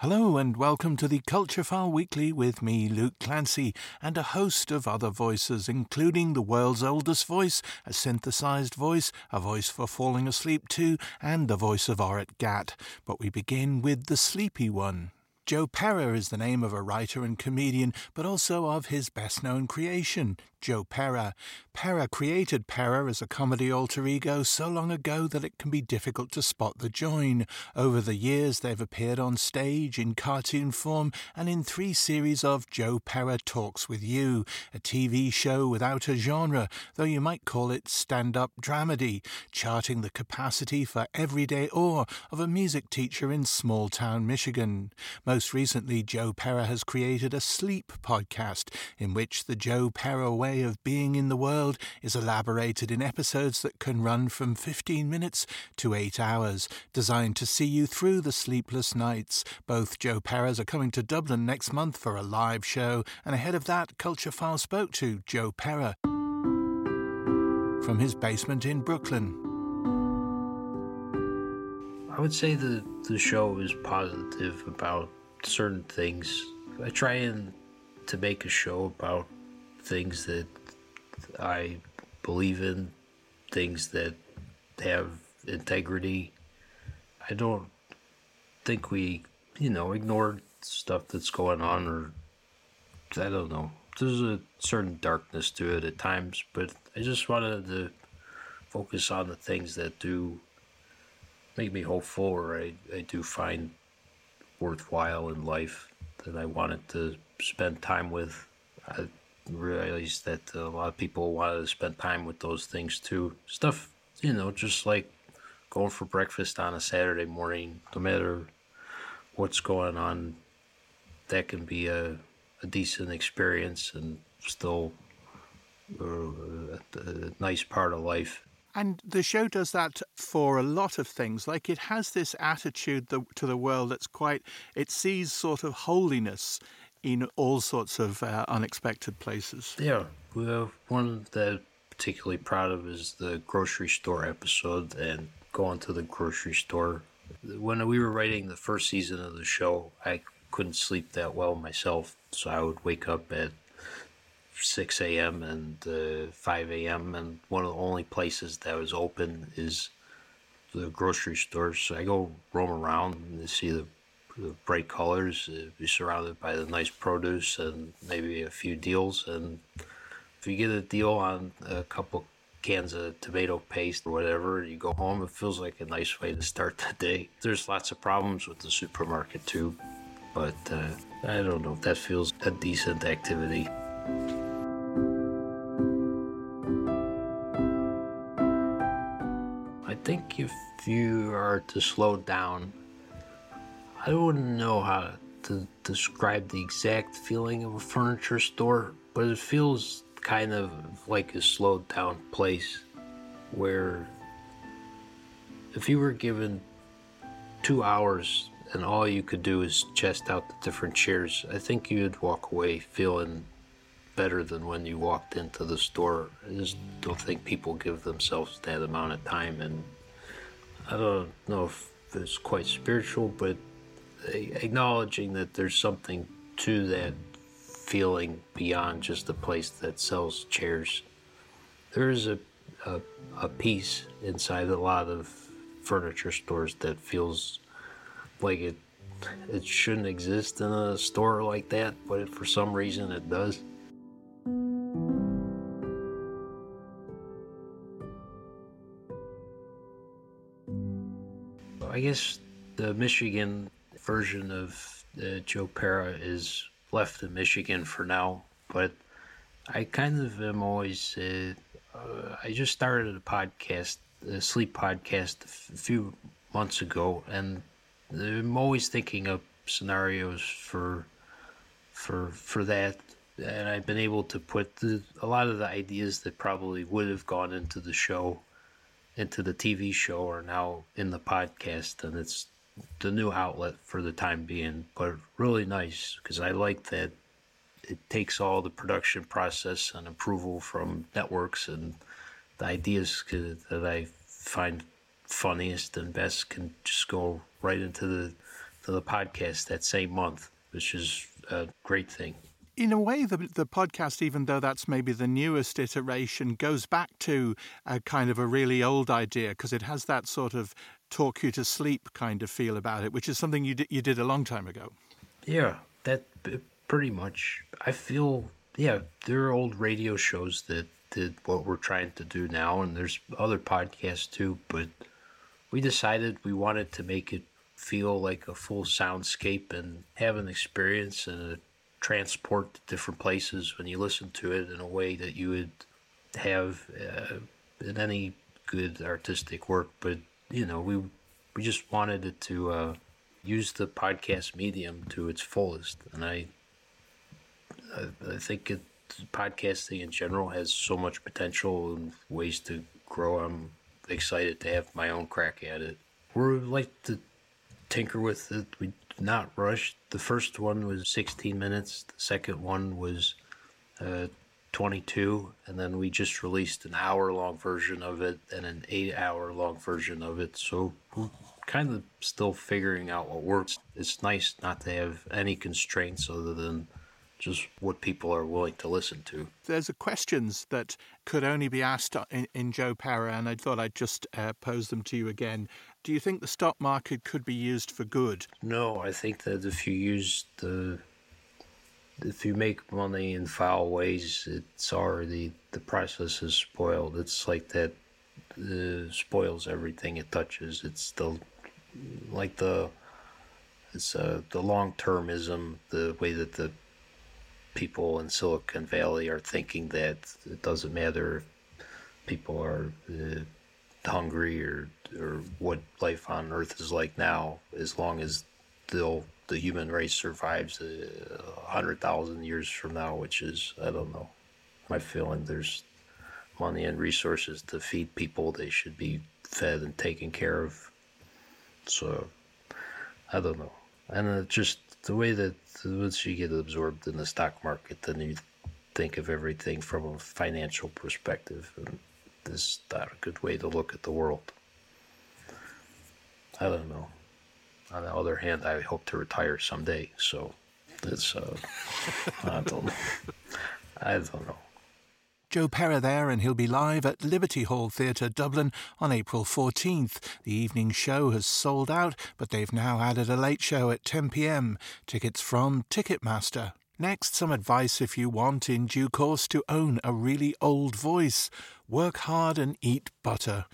Hello and welcome to the Culture File Weekly with me, Luke Clancy, and a host of other voices, including the world's oldest voice, a synthesized voice, a voice for falling asleep to, and the voice of Orit Gat. But we begin with the sleepy one. Joe Pera is the name of a writer and comedian, but also of his best known creation, Joe Pera. Pera created Pera as a comedy alter ego so long ago that it can be difficult to spot the join. Over the years, they've appeared on stage, in cartoon form, and in three series of Joe Pera Talks with You, a TV show without a genre, though you might call it stand up dramedy, charting the capacity for everyday awe of a music teacher in small town Michigan. Most recently, Joe Pera has created a sleep podcast in which the Joe Pera way way of being in the world is elaborated in episodes that can run from 15 minutes to 8 hours, designed to see you through the sleepless nights. Both Joe Peras are coming to Dublin next month for a live show, and ahead of that, Culture File spoke to Joe Pera from his basement in Brooklyn. I would say the the show is positive about certain things. I try and to make a show about things that I believe in, things that have integrity. I don't think we, you know, ignore stuff that's going on, or I don't know. There's a certain darkness to it at times, but I just wanted to focus on the things that do make me hopeful, or I, I do find worthwhile in life that I wanted to spend time with. I, realized that a lot of people wanted to spend time with those things too. Stuff, you know, just like going for breakfast on a Saturday morning, no matter what's going on, that can be a, a decent experience and still uh, a nice part of life. And the show does that for a lot of things. Like it has this attitude to the world that's quite, it sees sort of holiness in all sorts of uh, unexpected places. Yeah, well, one that I'm particularly proud of is the grocery store episode and going to the grocery store. When we were writing the first season of the show, I couldn't sleep that well myself, so I would wake up at 6 a.m. and uh, 5 a.m. and one of the only places that was open is the grocery store. So I go roam around and see the the bright colors, uh, be surrounded by the nice produce and maybe a few deals. And if you get a deal on a couple cans of tomato paste or whatever, you go home, it feels like a nice way to start the day. There's lots of problems with the supermarket too, but uh, I don't know if that feels a decent activity. I think if you are to slow down I wouldn't know how to describe the exact feeling of a furniture store, but it feels kind of like a slowed down place where if you were given two hours and all you could do is chest out the different chairs, I think you'd walk away feeling better than when you walked into the store. I just don't think people give themselves that amount of time, and I don't know if it's quite spiritual, but acknowledging that there's something to that feeling beyond just a place that sells chairs. There is a, a, a piece inside a lot of furniture stores that feels like it it shouldn't exist in a store like that, but it, for some reason it does. I guess the Michigan version of uh, Joe Pera is left in Michigan for now, but I kind of am always. Uh, uh, I just started a podcast, a sleep podcast, a few months ago, and I'm always thinking of scenarios for for for that, and I've been able to put the, a lot of the ideas that probably would have gone into the show, into the TV show, are now in the podcast, and it's the new outlet for the time being, but really nice because I like that it takes all the production process and approval from networks and the ideas that I find funniest and best can just go right into the the podcast that same month, which is a great thing. In a way, the, the podcast, even though that's maybe the newest iteration, goes back to a kind of a really old idea because it has that sort of talk you to sleep kind of feel about it, which is something you did, you did a long time ago. Yeah, that pretty much. I feel yeah, there are old radio shows that did what we're trying to do now, and there's other podcasts too. But we decided we wanted to make it feel like a full soundscape and have an experience and a transport to different places when you listen to it in a way that you would have uh, in any good artistic work. But you know, we we just wanted it to uh, use the podcast medium to its fullest, and I I, I think it, podcasting in general has so much potential and ways to grow. I'm excited to have my own crack at it. We're like to tinker with it. We not rushed. The first one was 16 minutes. The second one was uh, 22, and then we just released an hour-long version of it and an eight-hour-long version of it. So we're kind of still figuring out what works. It's nice not to have any constraints other than just what people are willing to listen to. There's a questions that could only be asked in, in Joe Pera, and I thought I'd just uh, pose them to you again. Do you think the stock market could be used for good? No, I think that if you use the if you make money in foul ways, it's already the process is spoiled. It's like that uh, spoils everything it touches. It's the like the it's uh, the long termism, the way that the people in Silicon Valley are thinking that it doesn't matter if people are uh, hungry or or what life on Earth is like now, as long as the the human race survives a hundred thousand years from now, which is I don't know. My feeling there's money and resources to feed people. They should be fed and taken care of. So I don't know, and it just the way that once you get absorbed in the stock market, then you think of everything from a financial perspective, and this is not a good way to look at the world. I don't know. On the other hand, I hope to retire someday, so it's uh, I don't. I don't know. Joe Pera there, and he'll be live at Liberty Hall Theatre, Dublin, on April 14th. The evening show has sold out, but they've now added a late show at 10 pm. Tickets from Ticketmaster. Next, some advice if you want, in due course, to own a really old voice. Work hard and eat butter.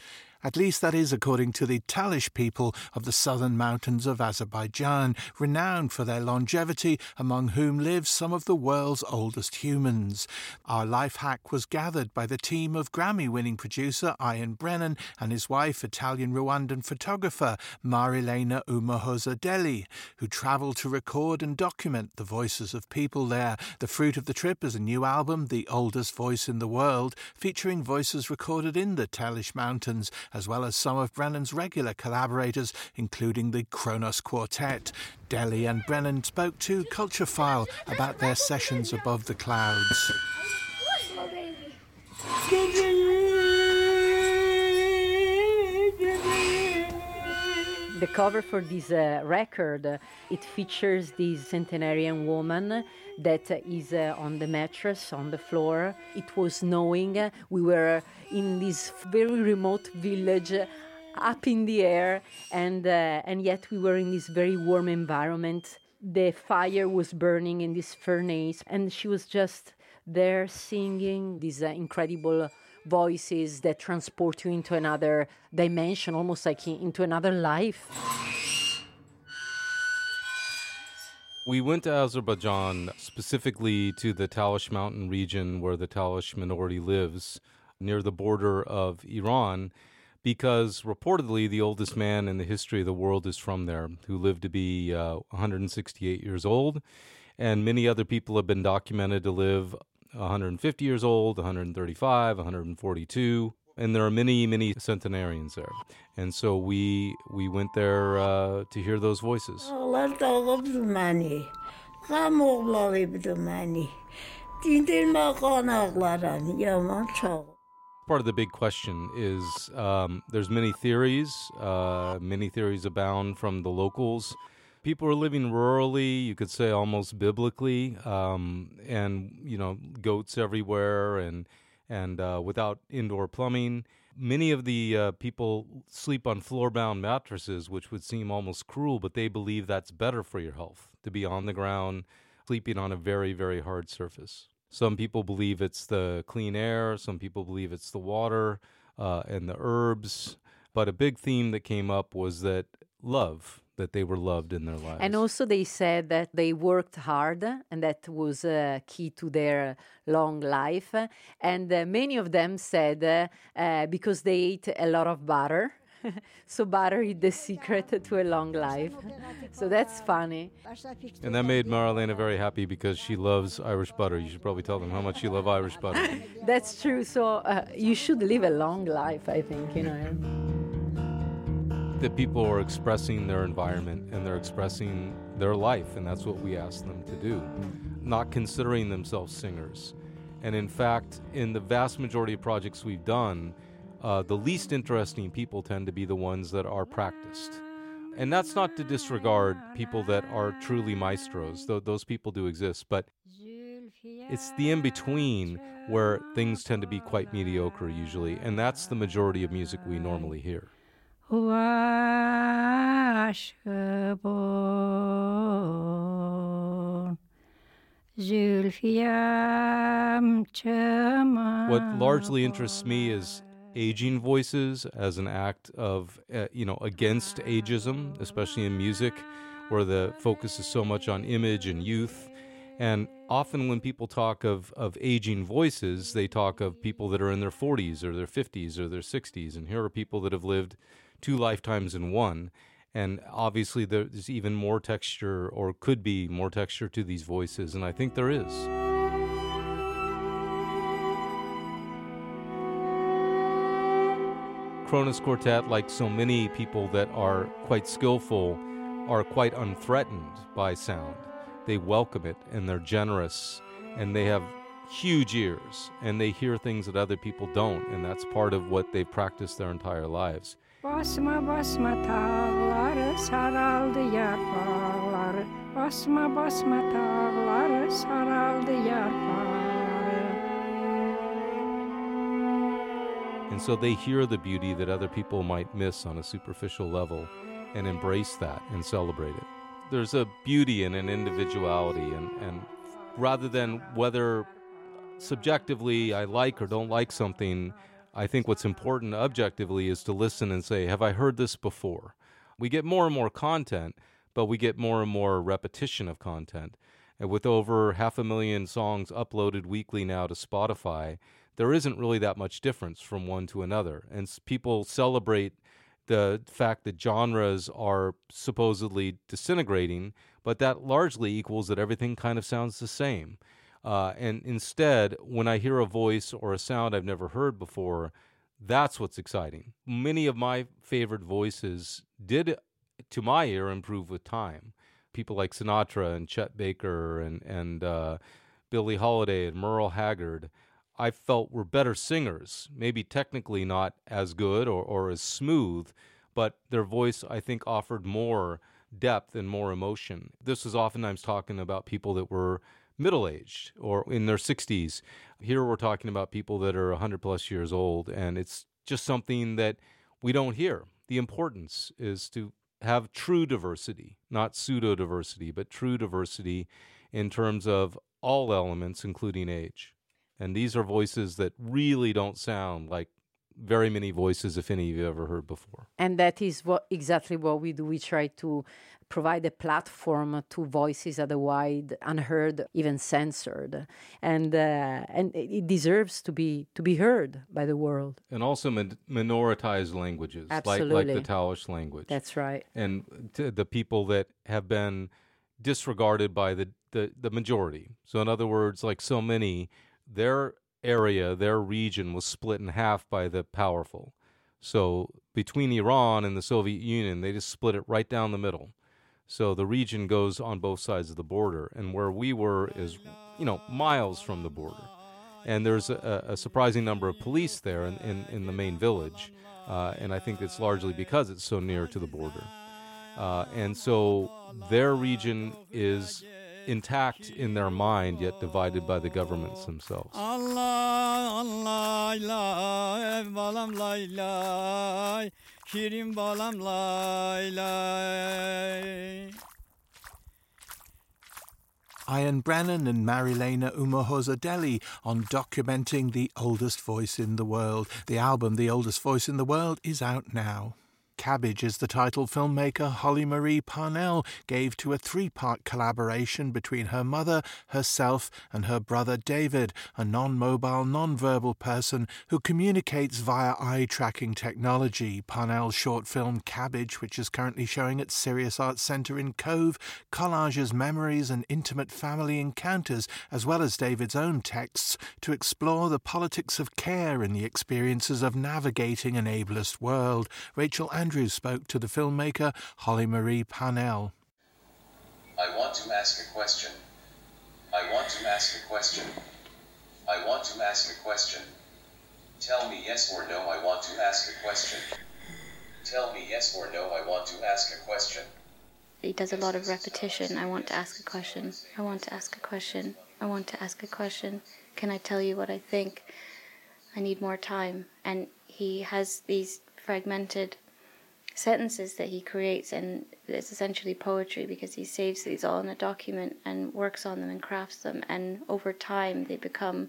At least that is according to the Talysh people of the southern mountains of Azerbaijan, renowned for their longevity, among whom live some of the world's oldest humans. Our life hack was gathered by the team of Grammy winning producer Ian Brennan and his wife, Italian Rwandan photographer Marilena Umuhoza who travelled to record and document the voices of people there. The fruit of the trip is a new album, The Oldest Voice in the World, featuring voices recorded in the Talysh Mountains as well as some of Brennan's regular collaborators, including the Kronos Quartet. Delli and Brennan spoke to Culturefile about their sessions above the clouds. The cover for this uh, record uh, it features this centenarian woman that is uh, on the mattress on the floor. It was snowing. We were in this very remote village up in the air and uh, and yet we were in this very warm environment. The fire was burning in this furnace and she was just there singing this uh, incredible voices that transport you into another dimension, almost like into another life. We went to Azerbaijan, specifically to the Talysh Mountain region where the Talysh minority lives, near the border of Iran, because reportedly the oldest man in the history of the world is from there, who lived to be uh, 168 years old. And many other people have been documented to live 150 years old, 135, 142, and there are many, many centenarians there. And so we we went there uh, to hear those voices. Part of the big question is um, there's many theories, uh, many theories abound from the locals people are living rurally, you could say almost biblically, um, and you know goats everywhere, and and uh, without indoor plumbing. Many of the uh, people sleep on floor-bound mattresses, which would seem almost cruel, but they believe that's better for your health to be on the ground, sleeping on a very very hard surface. Some people believe it's the clean air. Some people believe it's the water uh, and the herbs. But a big theme that came up was that love that they were loved in their lives. And also, they said that they worked hard, and that was uh, key to their long life. And uh, many of them said uh, uh because they ate a lot of butter. so butter is the secret to a long life. So that's funny. And that made Marilena very happy because she loves Irish butter. You should probably tell them how much you love Irish butter. that's true. So uh, you should live a long life, I think, you know that people are expressing their environment and they're expressing their life, and that's what we ask them to do, not considering themselves singers. And in fact, in the vast majority of projects we've done, uh, the least interesting people tend to be the ones that are practiced. And that's not to disregard people that are truly maestros, though those people do exist, but it's the in between where things tend to be quite mediocre usually, and that's the majority of music we normally hear. What largely interests me is aging voices as an act of, uh, you know, against ageism, especially in music, where the focus is so much on image and youth. And often when people talk of, of aging voices, they talk of people that are in their 40s or their 50s or their 60s. And here are people that have lived two lifetimes in one. And obviously, there's even more texture, or could be more texture to these voices, and I think there is. Kronos Quartet, like so many people that are quite skillful, are quite unthreatened by sound. They welcome it and they're generous and they have huge ears and they hear things that other people don't, and that's part of what they've practiced their entire lives. And so they hear the beauty that other people might miss on a superficial level and embrace that and celebrate it. There's a beauty in an individuality and, and rather than whether subjectively I like or don't like something I think what's important objectively is to listen and say, Have I heard this before? We get more and more content, but we get more and more repetition of content. And with over half a million songs uploaded weekly now to Spotify, there isn't really that much difference from one to another. And people celebrate the fact that genres are supposedly disintegrating, but that largely equals that everything kind of sounds the same. Uh, and instead, when I hear a voice or a sound I've never heard before, that's what's exciting. Many of my favorite voices did, to my ear, improve with time. People like Sinatra and Chet Baker and, and uh, Billie Holiday and Merle Haggard, I felt were better singers. Maybe technically not as good or, or as smooth, but their voice, I think, offered more depth and more emotion. This was oftentimes talking about people that were middle aged or in their 60s. Here we're talking about people that are 100 plus years old, and it's just something that we don't hear. The importance is to have true diversity, not pseudo diversity, but true diversity in terms of all elements, including age. And these are voices that really don't sound like very many voices, if any, you've ever heard before. And that is what exactly what we do. We try to provide a platform to voices otherwise unheard, even censored, and uh, and it deserves to be to be heard by the world. And also min- minoritized languages, Absolutely. like like the Talysh language. That's right. And the people that have been disregarded by the, the the majority. So in other words, like so many, their area, their region was split in half by the powerful. So between Iran and the Soviet Union, they just split it right down the middle. So the region goes on both sides of the border, and where we were is, you know, miles from the border. And there's a, a surprising number of police there in, in, in the main village, uh, and I think it's largely because it's so near to the border. Uh, and so their region is intact in their mind, yet divided by the governments themselves. Ian Brennan and Marilena Umuhoza Delli on documenting the oldest voice in the world. The album The Oldest Voice in the World is out now. Cabbage is the title filmmaker Holly Marie Parnell gave to a three part collaboration between her mother, herself, and her brother David, a non mobile, non verbal person who communicates via eye tracking technology. Parnell's short film Cabbage, which is currently showing at Sirius Arts Centre in Cobh, collages memories and intimate family encounters, as well as David's own texts, to explore the politics of care and the experiences of navigating an ableist world. Rachel Andrews spoke to the filmmaker Holly Marie Parnell. I want to ask a question. I want to ask a question. I want to ask a question. Tell me yes or no, I want to ask a question. Tell me yes or no, I want to ask a question. He does a lot of repetition. I want to ask a question. I want to ask a question. I want to ask a question. Can I tell you what I think? I need more time. And he has these fragmented sentences that he creates, and it's essentially poetry because he saves these all in a document and works on them and crafts them, and over time they become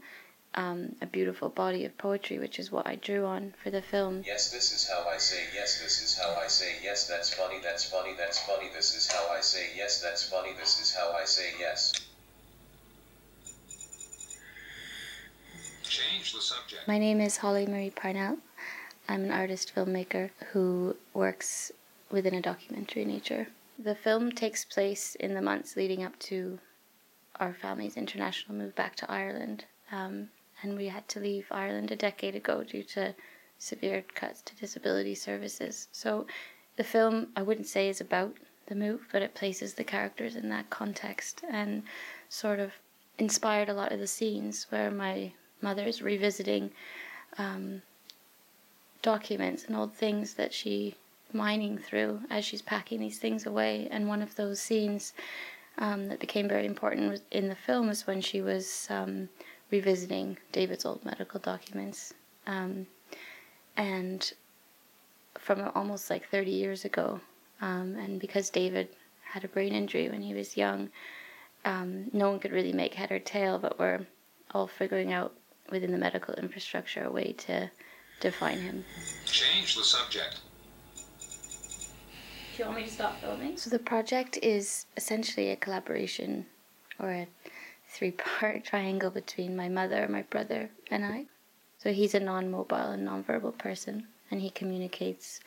um, a beautiful body of poetry, which is what I drew on for the film. Yes, this is how I say yes, this is how I say yes, that's funny, that's funny, that's funny, this is how I say yes, that's funny, this is how I say yes. Change the subject. My name is Holly Marie Parnell. I'm an artist filmmaker who works within a documentary nature. The film takes place in the months leading up to our family's international move back to Ireland. Um, and we had to leave Ireland a decade ago due to severe cuts to disability services. So the film, I wouldn't say is about the move, but it places the characters in that context and sort of inspired a lot of the scenes where my mother is revisiting um, documents and old things that she mining through as she's packing these things away. And one of those scenes um, that became very important in the film is when she was um, revisiting David's old medical documents. Um, and from almost like 30 years ago. Um, and because David had a brain injury when he was young, um, no one could really make head or tail, but we're all figuring out within the medical infrastructure a way to define him. Change the subject. Do you want me to stop filming? So the project is essentially a collaboration or a three-part triangle between my mother, my brother, and I. So he's a non-mobile and non-verbal person, and he communicates.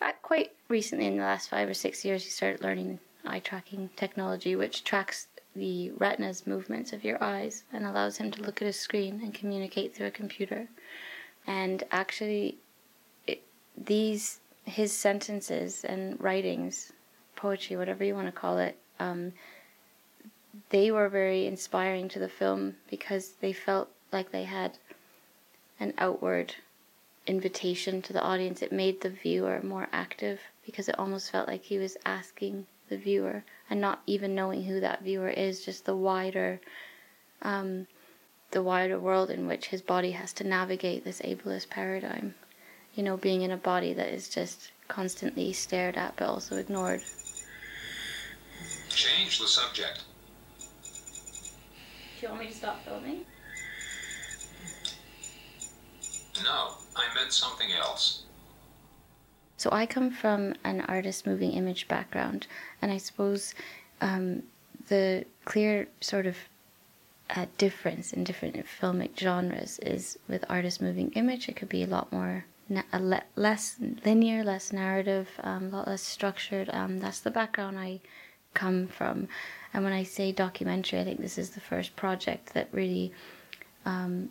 Uh, quite recently, in the last five or six years, he started learning eye tracking technology, which tracks the retina's movements of your eyes and allows him to look at a screen and communicate through a computer and actually it, these his sentences and writings poetry whatever you want to call it um, they were very inspiring to the film because they felt like they had an outward invitation to the audience. It made the viewer more active because it almost felt like he was asking the viewer and not even knowing who that viewer is just the wider um, the wider world in which his body has to navigate this ableist paradigm. You know, being in a body that is just constantly stared at but also ignored. Change the subject. Do you want me to stop filming? No, I meant something else. So I come from an artist moving image background, and I suppose um, the clear sort of difference in different filmic genres is with artist moving image, it could be a lot more na- le- less linear, less narrative, um, a lot less structured. Um, that's the background I come from. And when I say documentary, I think this is the first project that really um,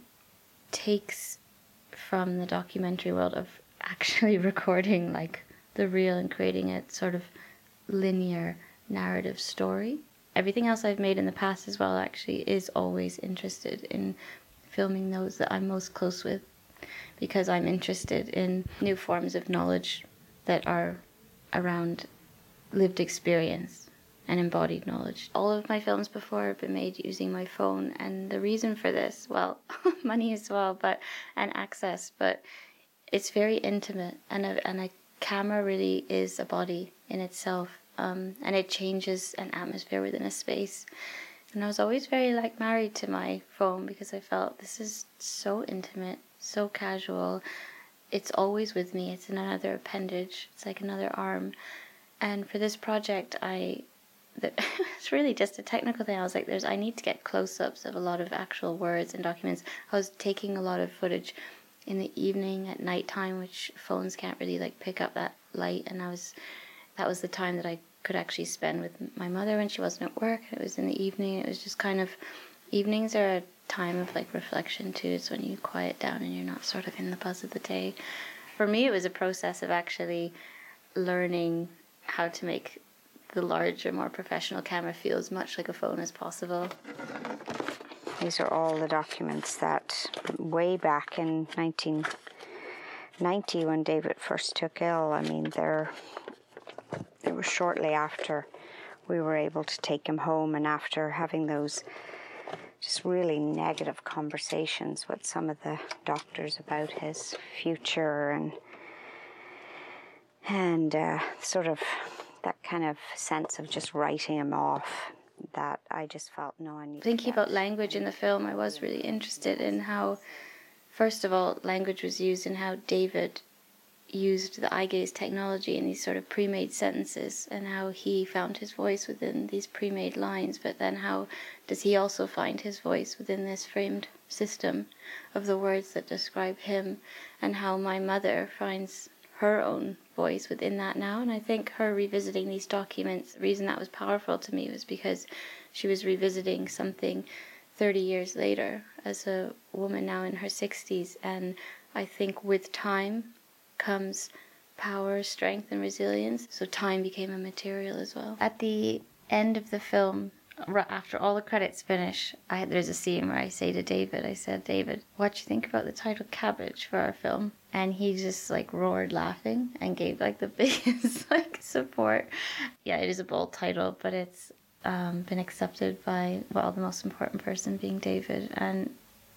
takes from the documentary world of actually recording like the real and creating a sort of linear narrative story everything else I've made in the past as well actually is always interested in filming those that I'm most close with because I'm interested in new forms of knowledge that are around lived experience and embodied knowledge. All of my films before have been made using my phone, and the reason for this, well, money as well, but and access, but it's very intimate, and a, and a camera really is a body in itself, um, and it changes an atmosphere within a space. And I was always very like married to my phone because I felt this is so intimate, so casual. It's always with me. It's another appendage. It's like another arm. And for this project, I it's really just a technical thing. I was like, there's I need to get close-ups of a lot of actual words and documents. I was taking a lot of footage in the evening at nighttime, which phones can't really like pick up that light, and I was that was the time that I could actually spend with my mother when she wasn't at work. It was in the evening. It was just kind of evenings are a time of like reflection too. It's when you quiet down and you're not sort of in the buzz of the day. For me, it was a process of actually learning how to make the larger, more professional camera feel as much like a phone as possible. These are all the documents that way back in 1990 when David first took ill, I mean, they're was shortly after we were able to take him home and after having those just really negative conversations with some of the doctors about his future and and uh, sort of that kind of sense of just writing him off that I just felt no I need thinking about language in the film I was really interested in how first of all language was used and how David used the eye gaze technology in these sort of pre-made sentences and how he found his voice within these pre-made lines but then how does he also find his voice within this framed system of the words that describe him? And how my mother finds her own voice within that now? And i think her revisiting these documents the reason that was powerful to me was because she was revisiting something 30 years later as a woman now in her 60s and i think with time comes power, strength, and resilience. So time became a material as well. At the end of the film, after all the credits finish, I, there's a scene where I say to David, I said, David, what do you think about the title Cabbage for our film? And he just like roared laughing and gave like the biggest like support. Yeah, it is a bold title, but it's um, been accepted by well the most important person being David, and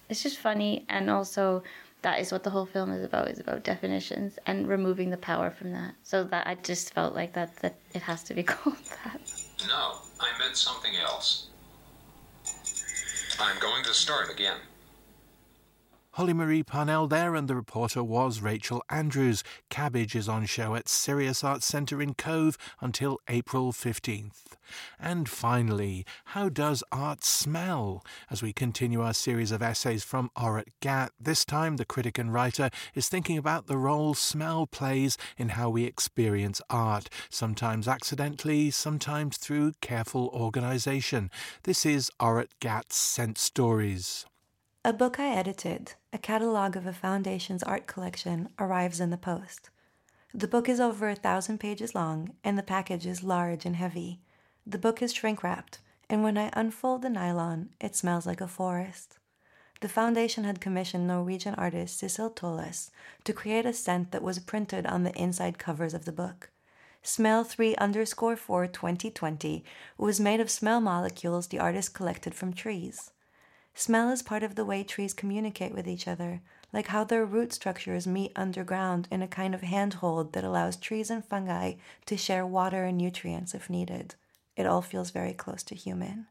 it's just funny and also that is what the whole film is about is about definitions and removing the power from that. So that i just felt like that that it has to be called that. No i meant something else. I'm going to start again Holly Marie Parnell there, and the reporter was Rachel Andrews. Cabbage is on show at Sirius Arts Centre in Cobh until April 15th. And finally, how does art smell? As we continue our series of essays from Orit Gat, this time the critic and writer is thinking about the role smell plays in how we experience art, sometimes accidentally, sometimes through careful organisation. This is Orit Gat's Scent Stories. A book I edited, a catalogue of a foundation's art collection, arrives in the post. The book is over a thousand pages long, and the package is large and heavy. The book is shrink wrapped, and when I unfold the nylon, it smells like a forest. The foundation had commissioned Norwegian artist Sissel Tolaas to create a scent that was printed on the inside covers of the book. Smell 3 underscore 4 2020 was made of smell molecules the artist collected from trees. Smell is part of the way trees communicate with each other, like how their root structures meet underground in a kind of handhold that allows trees and fungi to share water and nutrients if needed. It all feels very close to human.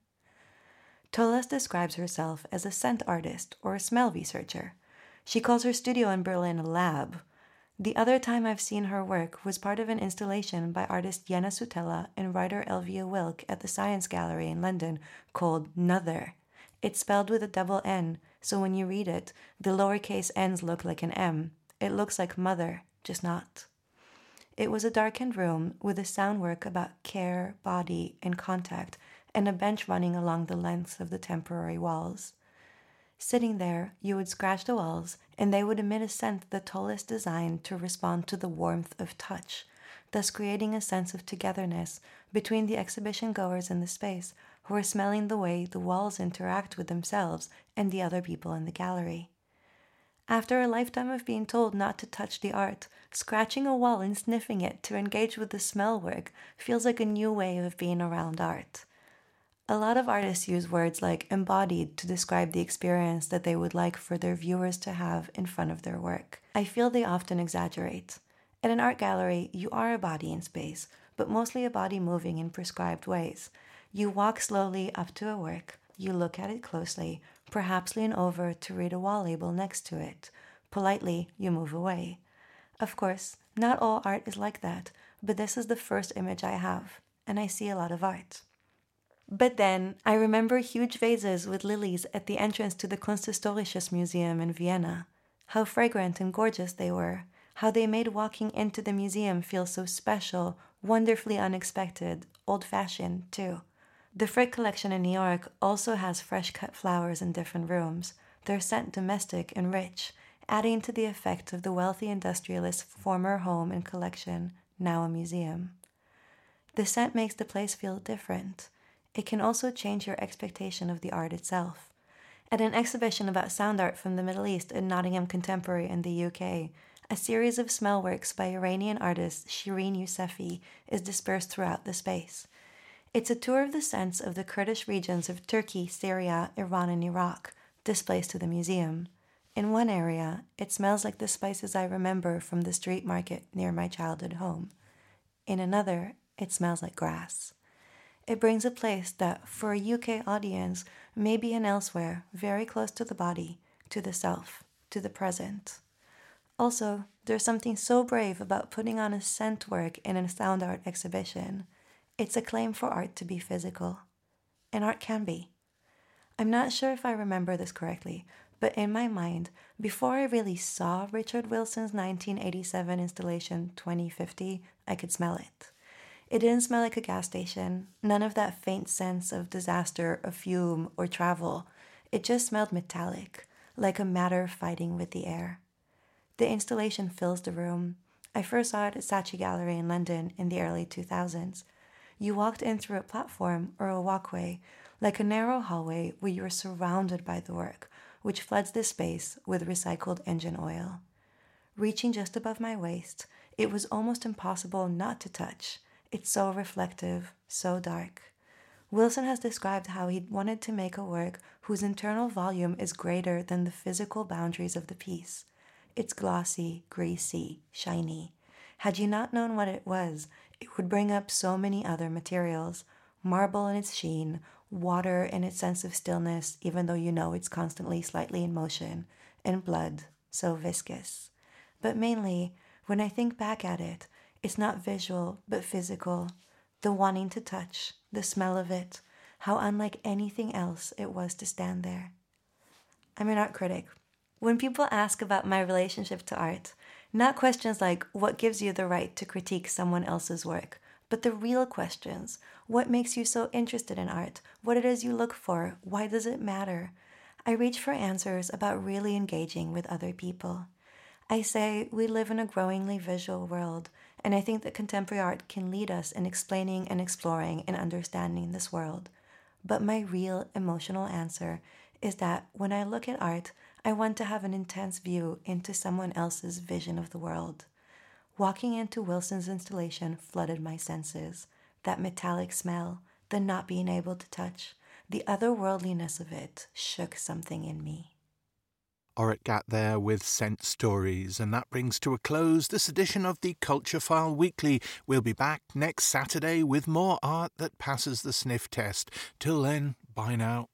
Tolaas describes herself as a scent artist or a smell researcher. She calls her studio in Berlin a lab. The other time I've seen her work was part of an installation by artist Jenna Sutela and writer Elvia Wilk at the Science Gallery in London called nnother it's spelled with a double N, so when you read it, the lowercase n's look like an M. It looks like mother, just not. It was a darkened room with a sound work about care, body, and contact, and a bench running along the lengths of the temporary walls. Sitting there, you would scratch the walls, and they would emit a scent the Tolaas designed to respond to the warmth of touch, thus creating a sense of togetherness between the exhibition goers in the space who are smelling the way the walls interact with themselves and the other people in the gallery. After a lifetime of being told not to touch the art, scratching a wall and sniffing it to engage with the smell work feels like a new way of being around art. A lot of artists use words like embodied to describe the experience that they would like for their viewers to have in front of their work. I feel they often exaggerate. At an art gallery, you are a body in space, but mostly a body moving in prescribed ways. You walk slowly up to a work, you look at it closely, perhaps lean over to read a wall label next to it. Politely, you move away. Of course, not all art is like that, but this is the first image I have, and I see a lot of art. But then I remember huge vases with lilies at the entrance to the Kunsthistorisches Museum in Vienna. How fragrant and gorgeous they were. How they made walking into the museum feel so special, wonderfully unexpected, old fashioned, too. The Frick collection in New York also has fresh cut flowers in different rooms. They're scent domestic and rich, adding to the effect of the wealthy industrialist's former home and collection, now a museum. The scent makes the place feel different it can also change your expectation of the art itself. At an exhibition about sound art from the Middle East in Nottingham Contemporary in the UK, a series of smell works by Iranian artist Shirin Yousefi is dispersed throughout the space. It's a tour of the scents of the Kurdish regions of Turkey, Syria, Iran, and Iraq, displaced to the museum. In one area, it smells like the spices I remember from the street market near my childhood home. In another, it smells like grass. It brings a place that, for a UK audience, may be an elsewhere, very close to the body, to the self, to the present. Also, there's something so brave about putting on a scent work in a sound art exhibition. It's a claim for art to be physical. And art can be. I'm not sure if I remember this correctly, but in my mind, before I really saw Richard Wilson's 1987 installation 2050, I could smell it. It didn't smell like a gas station, none of that faint sense of disaster, of fume, or travel. It just smelled metallic, like a matter fighting with the air. The installation fills the room. I first saw it at Saatchi Gallery in London in the early 2000s. You walked in through a platform or a walkway, like a narrow hallway where you are surrounded by the work, which floods the space with recycled engine oil. Reaching just above my waist, it was almost impossible not to touch. It's so reflective, so dark. Wilson has described how he wanted to make a work whose internal volume is greater than the physical boundaries of the piece. It's glossy, greasy, shiny. Had you not known what it was, it would bring up so many other materials marble in its sheen, water in its sense of stillness, even though you know it's constantly slightly in motion, and blood, so viscous. But mainly, when I think back at it, it's not visual, but physical. The wanting to touch, the smell of it, how unlike anything else it was to stand there. I'm an art critic. When people ask about my relationship to art, not questions like what gives you the right to critique someone else's work, but the real questions what makes you so interested in art? What it is you look for? Why does it matter? I reach for answers about really engaging with other people. I say we live in a growingly visual world, and I think that contemporary art can lead us in explaining and exploring and understanding this world. But my real emotional answer is that when I look at art, I want to have an intense view into someone else's vision of the world. Walking into Wilson's installation flooded my senses. That metallic smell, the not being able to touch, the otherworldliness of it shook something in me. Orit Gat there with Scent Stories, and that brings to a close this edition of the Culture File Weekly. We'll be back next Saturday with more art that passes the sniff test. Till then, bye now.